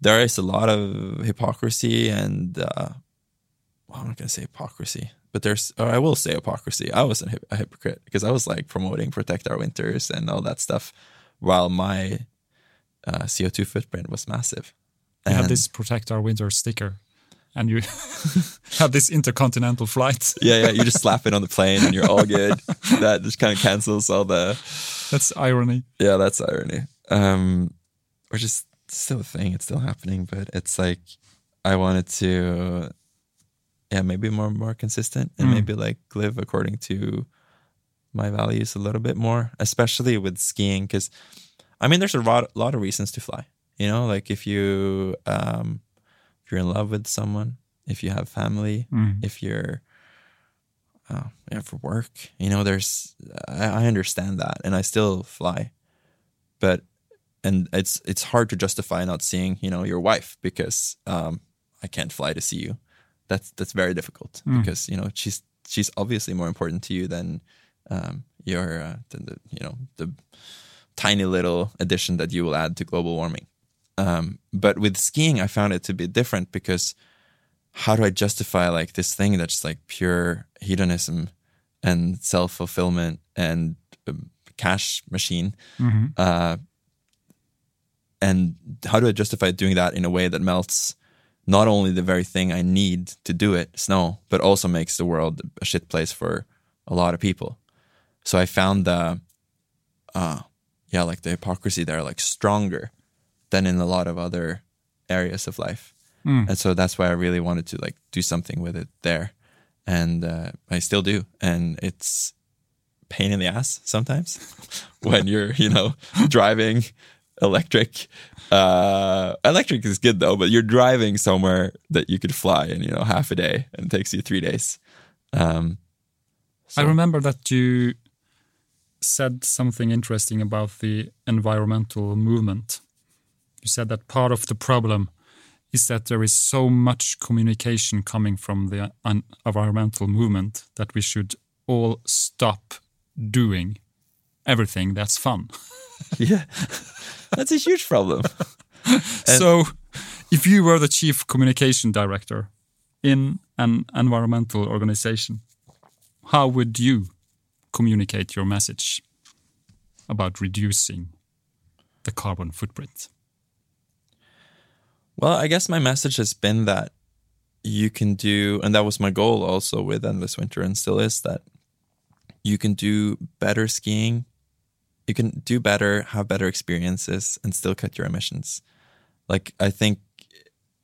there is a lot of hypocrisy and uh, well, I'm not gonna say hypocrisy, but there's or I will say hypocrisy. I was a, hypocrite because I was like promoting protect our winters and all that stuff, while my uh, CO two footprint was massive. You have this protect our winter sticker, and you have this intercontinental flight. yeah, yeah. You just slap it on the plane and you're all good. that just kind of cancels all the. That's irony. Yeah, that's irony. Um, which is still a thing. It's still happening, but it's like I wanted to, yeah, maybe more more consistent and Mm. maybe like live according to my values a little bit more, especially with skiing. Because I mean, there's a lot lot of reasons to fly. You know, like if you um, if you're in love with someone, if you have family, Mm. if you're uh, yeah, for work. You know, there's I, I understand that, and I still fly, but and it's it's hard to justify not seeing you know your wife because um, I can't fly to see you. That's that's very difficult because you know she's she's obviously more important to you than um, your uh, than the you know the tiny little addition that you will add to global warming. Um, but with skiing, I found it to be different because how do I justify like this thing that's like pure hedonism and self fulfillment and um, cash machine? Uh, and how do I justify doing that in a way that melts not only the very thing I need to do it, snow, but also makes the world a shit place for a lot of people? So I found the, uh, yeah, like the hypocrisy there, like stronger than in a lot of other areas of life. And so that's why I really wanted to like do something with it there. And uh, I still do. And it's pain in the ass sometimes when you're, you know, driving electric. Uh, electric is good though, but you're driving somewhere that you could fly in, you know, half a day and it takes you three days. Um, I remember that you said something interesting about the environmental movement. You said that part of the problem is that there is so much communication coming from the environmental movement that we should all stop doing everything that's fun. yeah, that's a huge problem. so, if you were the chief communication director in an environmental organization, how would you communicate your message about reducing the carbon footprint? Well, I guess my message has been that you can do, and that was my goal also with Endless Winter and still is that you can do better skiing. You can do better, have better experiences, and still cut your emissions. Like I think,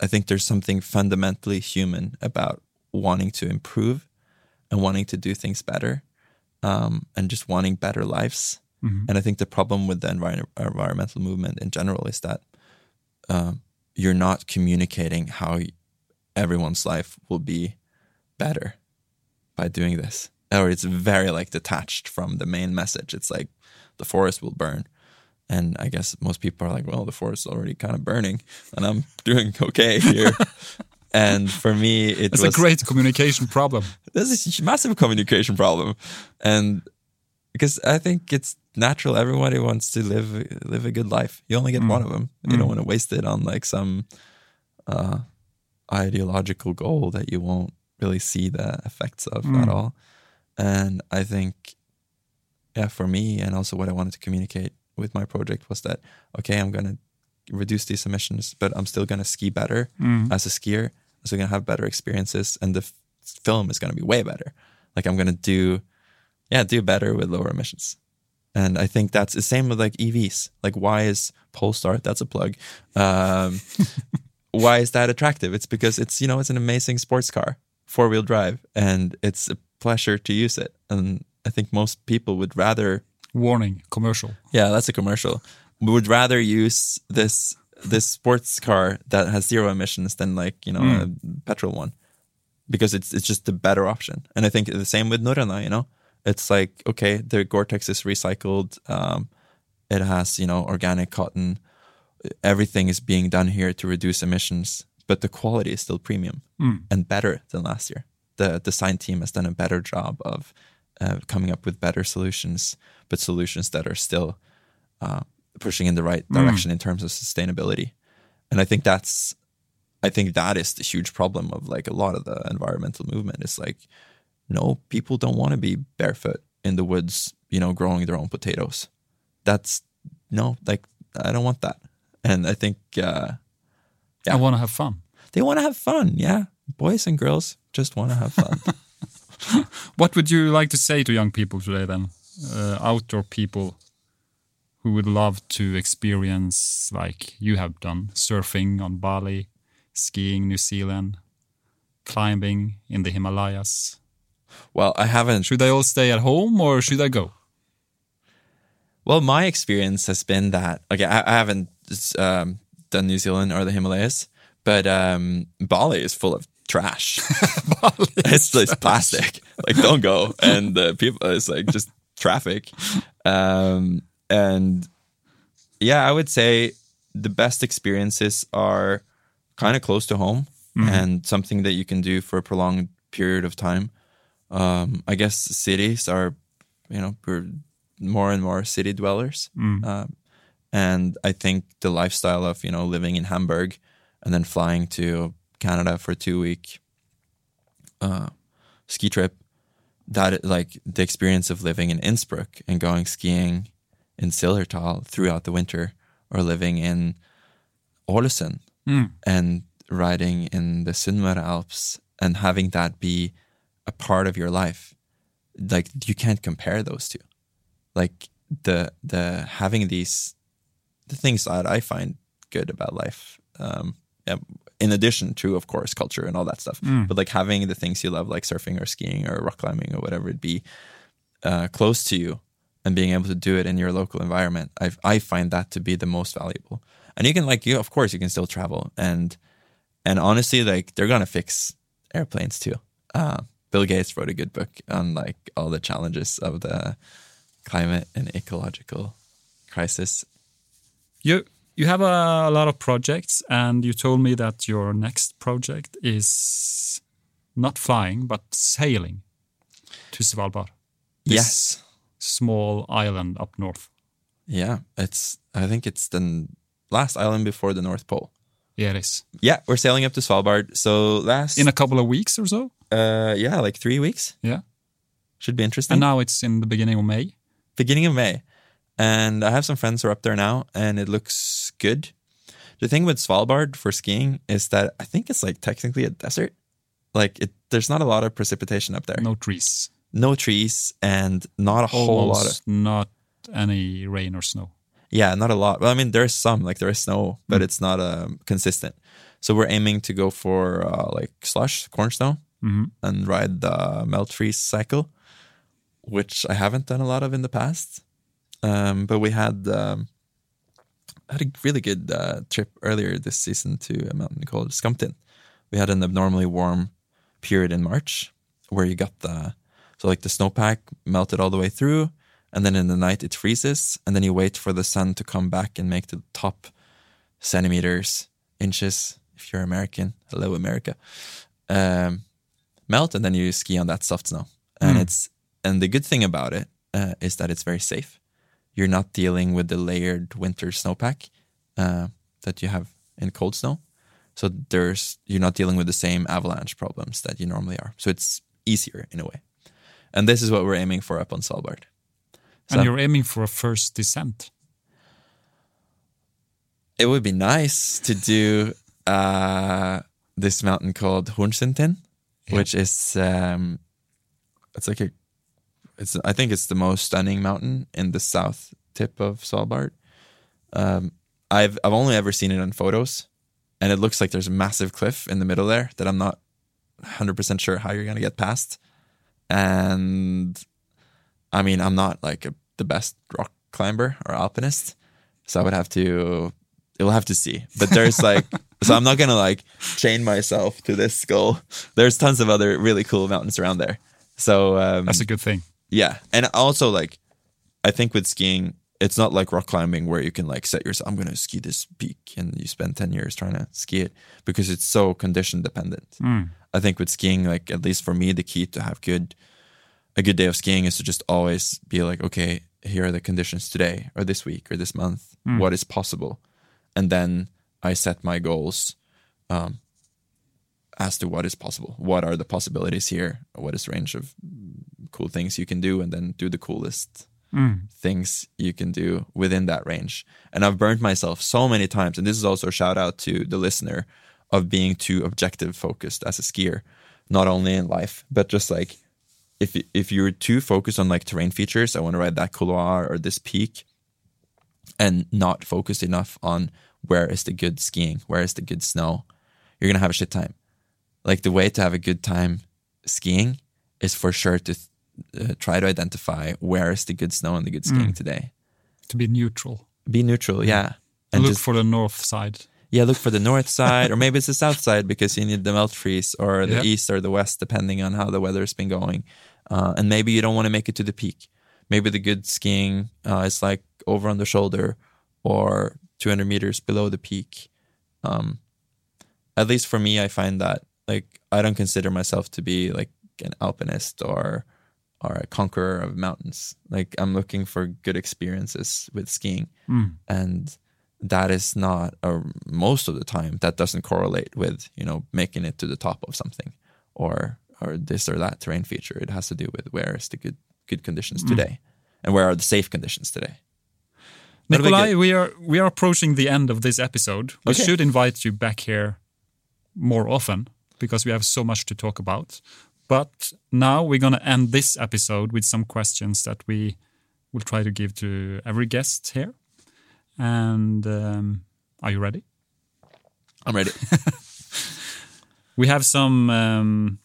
I think there's something fundamentally human about wanting to improve and wanting to do things better, um, and just wanting better lives. Mhm. And I think the problem with the envir- environmental movement in general is that um, you're not communicating how everyone's life will be better by doing this. Or it's very like detached from the main message. It's like the forest will burn. And I guess most people are like, well, the forest's already kind of burning and I'm doing okay here. and for me, it It's a great communication problem. this is a massive communication problem. And because i think it's natural everybody wants to live live a good life. You only get mm. one of them. You don't mm. want to waste it on like some uh ideological goal that you won't really see the effects of at mm. all. And i think yeah for me and also what i wanted to communicate with my project was that okay i'm going to reduce these emissions but i'm still going to ski better as a skier. I'm still going to have better experiences and the f- film is going to be way better. Like i'm going to do yeah do better with lower emissions. And i think that's the same with like evs like why is polestar that's a plug um, why is that attractive? It's because it's you know it's an amazing sports car four-wheel drive and it's a pleasure to use it. And i think most people would rather Warning, commercial. yeah, that's a commercial. We would rather use this this sports car that has zero emissions than like you know a petrol one, because it's it's just the better option. And I think the same with Norrøna. You know, it's like okay, the Gore-Tex is recycled. Um, it has you know organic cotton. Everything is being done here to reduce emissions, but the quality is still premium and better than last year. The design team has done a better job of uh, coming up with better solutions, but solutions that are still uh, pushing in the right direction in terms of sustainability. And I think that's, I think that is the huge problem of like a lot of the environmental movement. Is like, no, people don't want to be barefoot in the woods, you know, growing their own potatoes. That's no, like I don't want that. And I think uh, I want to have fun. they want to have fun. Yeah, boys and girls just want to have fun. What would you like to say to young people today, then? Uh, outdoor people who would love to experience, like you have done, surfing on Bali, skiing New Zealand, climbing in the Himalayas. well, I haven't Should they all stay at home or should I go? Well, my experience has been that okay, I, I haven't um, done New Zealand or the Himalayas, but um, Bali is full of trash. it's just plastic. Like, don't go. And the people, it's like just traffic. Um, and yeah, I would say the best experiences are kind of close to home and something that you can do for a prolonged period of time. Um, I guess cities are, you know, we're more and more city dwellers. Um, and I think the lifestyle of, you know, living in Hamburg and then flying to Canada for a two week uh, ski trip, that like the experience of living in Innsbruck and going skiing in Zillertal throughout the winter or living in Ålesund and riding in the Sunnmøre Alps and having that be a part of your life. Like you can't compare those two. Like the the having these the things that I find good about life. Um, yeah, in addition to, of course, culture and all that stuff, but like having the things you love, like surfing or skiing or rock climbing or whatever it be, uh, close to you, and being able to do it in your local environment, I I find that to be the most valuable. And you can like you, of course, you can still travel, and and honestly, like they're gonna fix airplanes too. Uh, Bill Gates wrote a good book on like all the challenges of the climate and ecological crisis. You you have a, a lot of projects, and you told me that your next project is not flying but sailing to Svalbard, Yes. small island up north. Yeah, it's. I think it's the last island before the North Pole. Yeah, it is. Yeah, we're sailing up to Svalbard. So last, In a couple of weeks or so. uh, yeah, like three weeks. Yeah. Should be interesting. And now it's in the beginning of May. beginning of May. And I have some friends who are up there now, and it looks good. The thing with Svalbard for skiing is that I think it's like technically a desert. Like it, there's not a lot of precipitation up there. No trees. No trees and not a whole lot of Almost not any rain or snow. yeah, not a lot. Well, I mean, there's some like there is snow, but it's not um, consistent. So we're aiming to go for uh, like slush, corn snow, Mhm. and ride the melt freeze cycle, which I haven't done a lot of in the past. Um, but we had um, had a really good uh, trip earlier this season to a mountain called Skamtin. We had an abnormally warm period in March where you got the so like the snowpack melted all the way through, and then in the night it freezes, and then you wait for the sun to come back and make the top centimeters, inches. If you're American, hello America, um, melt, and then you ski on that soft snow. And Mm. it's and the good thing about it uh, is that it's very safe. You're not dealing with the layered winter snowpack uh, that you have in cold snow. So there's you're not dealing with the same avalanche problems that you normally are. So it's easier in a way. And this is what we're aiming for up on Svalbard. So and you're aiming for a first descent. it would be nice to do uh, this mountain called Hornsundtind, which is um, it's like a it's I think it's the most stunning mountain in the south tip of Svalbard. Um, I've I've only ever seen it on photos, and it looks like there's a massive cliff in the middle there that I'm not 100 percent sure how you're gonna get past. And I mean, I'm not like a, the best rock climber or alpinist, so I would have to we'll have to see. But there's like, so I'm not gonna like chain myself to this goal. There's tons of other really cool mountains around there. So um, That's a good thing. Yeah, and also like, I think with skiing, it's not like rock climbing where you can like set yourself. I'm gonna ski this peak, and you spend ten years trying to ski it because it's so condition dependent. Mm. I think with skiing, like at least for me, the key to have good a good day of skiing is to just always be like, okay, here are the conditions today or this week or this month. What is possible, and then I set my goals um, as to what is possible. What are the possibilities here? What is the range of cool things you can do, and then do the coolest Mm. things you can do within that range. And I've burned myself so many times. And this is also a shout out to the listener of being too objective focused as a skier, not only in life, but just like if if you're too focused on like terrain features, I want to ride that couloir or this peak, and not focused enough on where is the good skiing, where is the good snow, you're gonna have a shit time. Like the way to have a good time skiing is for sure to uh, try to identify where is the good snow and the good skiing today. To be neutral. Be neutral, yeah, and Look just for the north side. yeah, look for the north side, or maybe it's the south side because you need the melt freeze, or the Yeah. east or the west, depending on how the weather's been going. Uh, and maybe you don't want to make it to the peak. Maybe the good skiing uh, is like over on the shoulder or 200 meters below the peak. Um, at least for me, I find that like I don't consider myself to be like an alpinist or or a conqueror of mountains. Like I'm looking for good experiences with skiing Mm. and that is not or most of the time that doesn't correlate with you know making it to the top of something or or this or that terrain feature it has to do with where is the good good conditions today and where are the safe conditions today Nikolai, we are we are approaching the end of this episode. We Okay. should invite you back here more often because we have so much to talk about. But now we're going to end this episode with some questions that we will try to give to every guest here. And um, are you ready? i'm ready We have some um,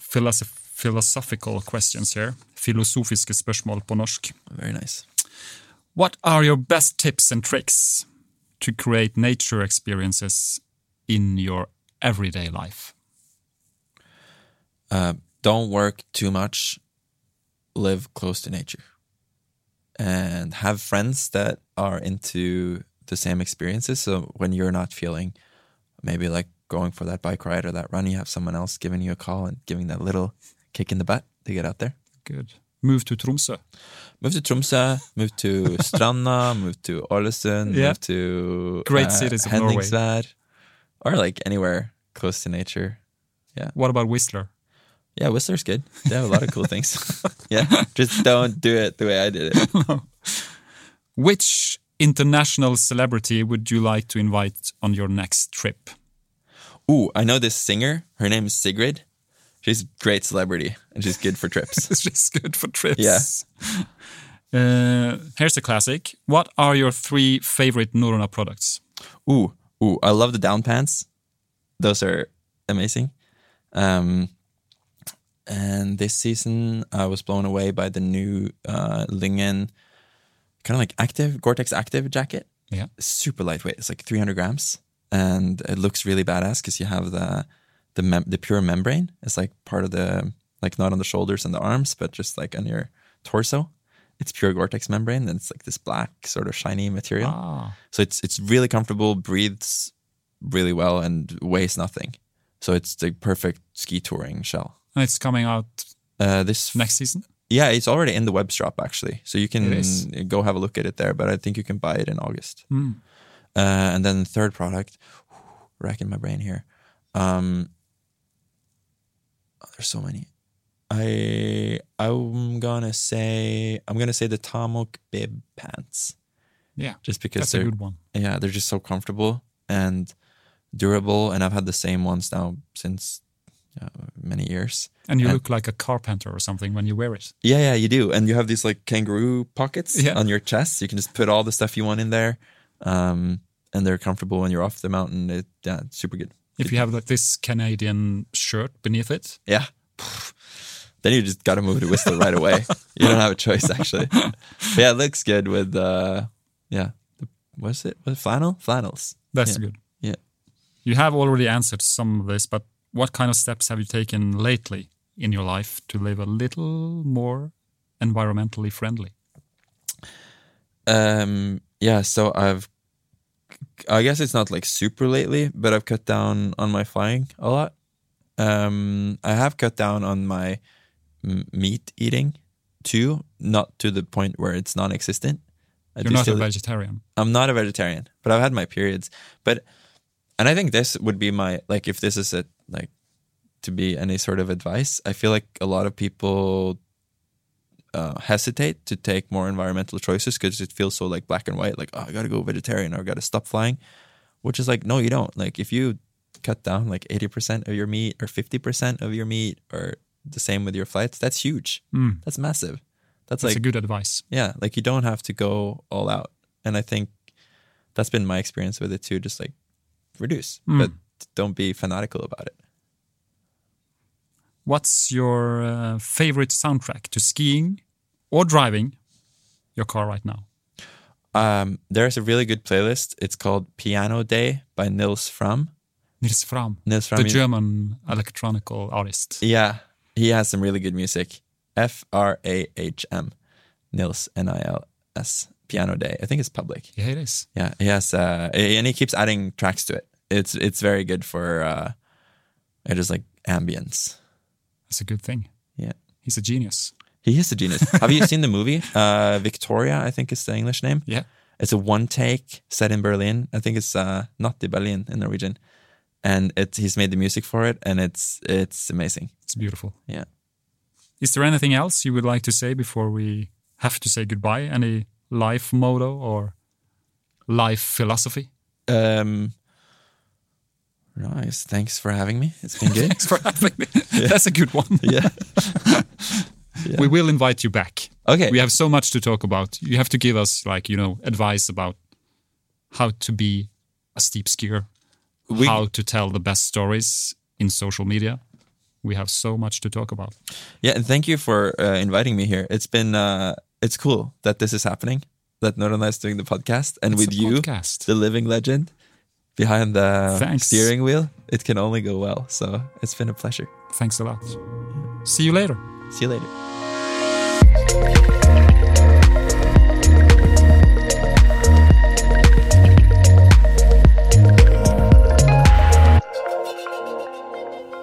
philosoph philosophical questions here. Filosofiske spørsmål på norsk. very nice What are your best tips and tricks to create nature experiences in your everyday life? Uh, don't work too much live close to nature and have friends that are into the same experiences so when you're not feeling maybe like going for that bike ride or that run you have someone else giving you a call and giving that little kick in the butt to get out there Good. Move to Tromsø. move to Tromsø move to Stranda move to Ålesund Yeah. move to Great cities of Norway. Or like anywhere close to nature Yeah. What about Whistler? Yeah, Whistler's good. They have a lot of cool things. yeah, just don't do it the way I did it. Which international celebrity would you like to invite on your next trip? Ooh, I know this singer. Her name is Sigrid. She's a great celebrity and she's good for trips. Just good for trips. Yeah. Uh, here's a classic. What are your three favorite Norrøna products? Ooh, ooh, I love the down pants. Those are amazing. Um, and this season, I was blown away by the new uh, Lyngen kind of like active Gore-Tex active jacket. Yeah. super lightweight. It's like 300 grams, and it looks really badass because you have the the mem- the pure membrane. It's like part of the like not on the shoulders and the arms, but just like on your torso. It's pure Gore-Tex membrane, and it's like this black sort of shiny material. Ah, So it's it's really comfortable, breathes really well, and weighs nothing. So it's the perfect ski touring shell. And it's coming out Uh, this next season. yeah, it's already in the web shop actually, so you can go have a look at it there. But I think you can buy it in August. Mm. Uh, and then the third product, racking my brain here. Um, oh, there's so many. I I'm gonna say I'm gonna say the Tamok bib pants, Yeah, just because that's they're good one. yeah they're just so comfortable and durable, and I've had the same ones now since uh, many years. And you And- look like a carpenter or something when you wear it. Yeah, yeah, you do. And you have these like kangaroo pockets Yeah. on your chest. You can just put all the stuff you want in there. Um, and they're comfortable when you're off the mountain. It, yeah, it's super good. If you have like this Canadian shirt beneath it, Yeah. Then you just got to move to Whistler right away. you don't have a choice, actually. But yeah, it looks good with, uh, yeah. What's it? What, flannel? Flannels. that's Yeah. good. Yeah. You have already answered some of this, but what kind of steps have you taken lately in your life to live a little more environmentally friendly? Um, yeah, so I've, I guess it's not like super lately, but I've cut down on my flying a lot. Um, I have cut down on my m- meat eating too, not to the point where it's non-existent. I You're not a vegetarian. I'm not a vegetarian, but I've had my periods. But and I think this would be my like if this is a like to be any sort of advice. I feel like a lot of people uh, hesitate to take more environmental choices because it feels so like black and white. Like oh, I got to go vegetarian or I got to stop flying, which is like no, you don't. Like if you cut down like eighty percent of your meat or fifty percent of your meat or the same with your flights, that's huge. Mm, That's massive. That's, that's like a good advice. yeah like you don't have to go all out and i think that's been my experience with it too just like reduce Mm. but don't be fanatical about it. What's your uh, favorite soundtrack to skiing or driving your car right now? um, there's a really good playlist. It's called piano day by nils Frahm. Nils Frahm, nils Frahm the German electronical artist. yeah he has some really good music. F-r-a-h-m nils n-i-l-s piano day. I think it's public. Yeah, it is. yeah he has uh and he keeps adding tracks to it it's it's very good for uh it is like ambience That's a good thing. yeah He's a genius. He is a genius. Have you seen the movie? Uh, Victoria, I think is the English name. Yeah. It's a one take set in Berlin. I think it's uh, not the Berlin in Norwegian, and it he's made the music for it, and it's it's amazing. It's beautiful. Yeah. Is there anything else you would like to say before we have to say goodbye? Any life motto or life philosophy? Um, nice. Thanks for having me. It's been good. Thanks for having me. Yeah. That's a good one. yeah. We will invite you back. Okay. We have so much to talk about. You have to give us, like, you know, advice about how to be a steep skier, We- how to tell the best stories in social media. We have so much to talk about. Yeah, and thank you for uh, inviting me here. It's been uh, it's cool that this is happening. That Northern is doing the podcast, and It's with you, podcast. the living legend behind the Thanks. steering wheel, it can only go well. So it's been a pleasure. Thanks a lot. See you later. See you later.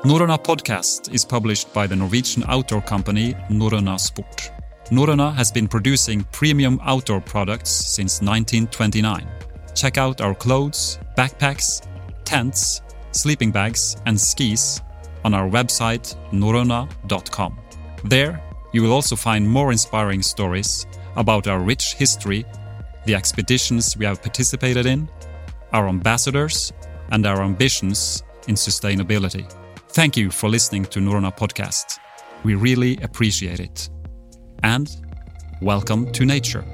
Norrøna podcast is published by the Norwegian outdoor company Norrøna Sport. Norrøna has been producing premium outdoor products since 1929. Check out our clothes, backpacks, tents, sleeping bags, and skis on our website norröna.com. There, you will also find more inspiring stories about our rich history, the expeditions we have participated in, our ambassadors, and our ambitions in sustainability. Thank you for listening to Norrøna Podcast. We really appreciate it. And welcome to nature.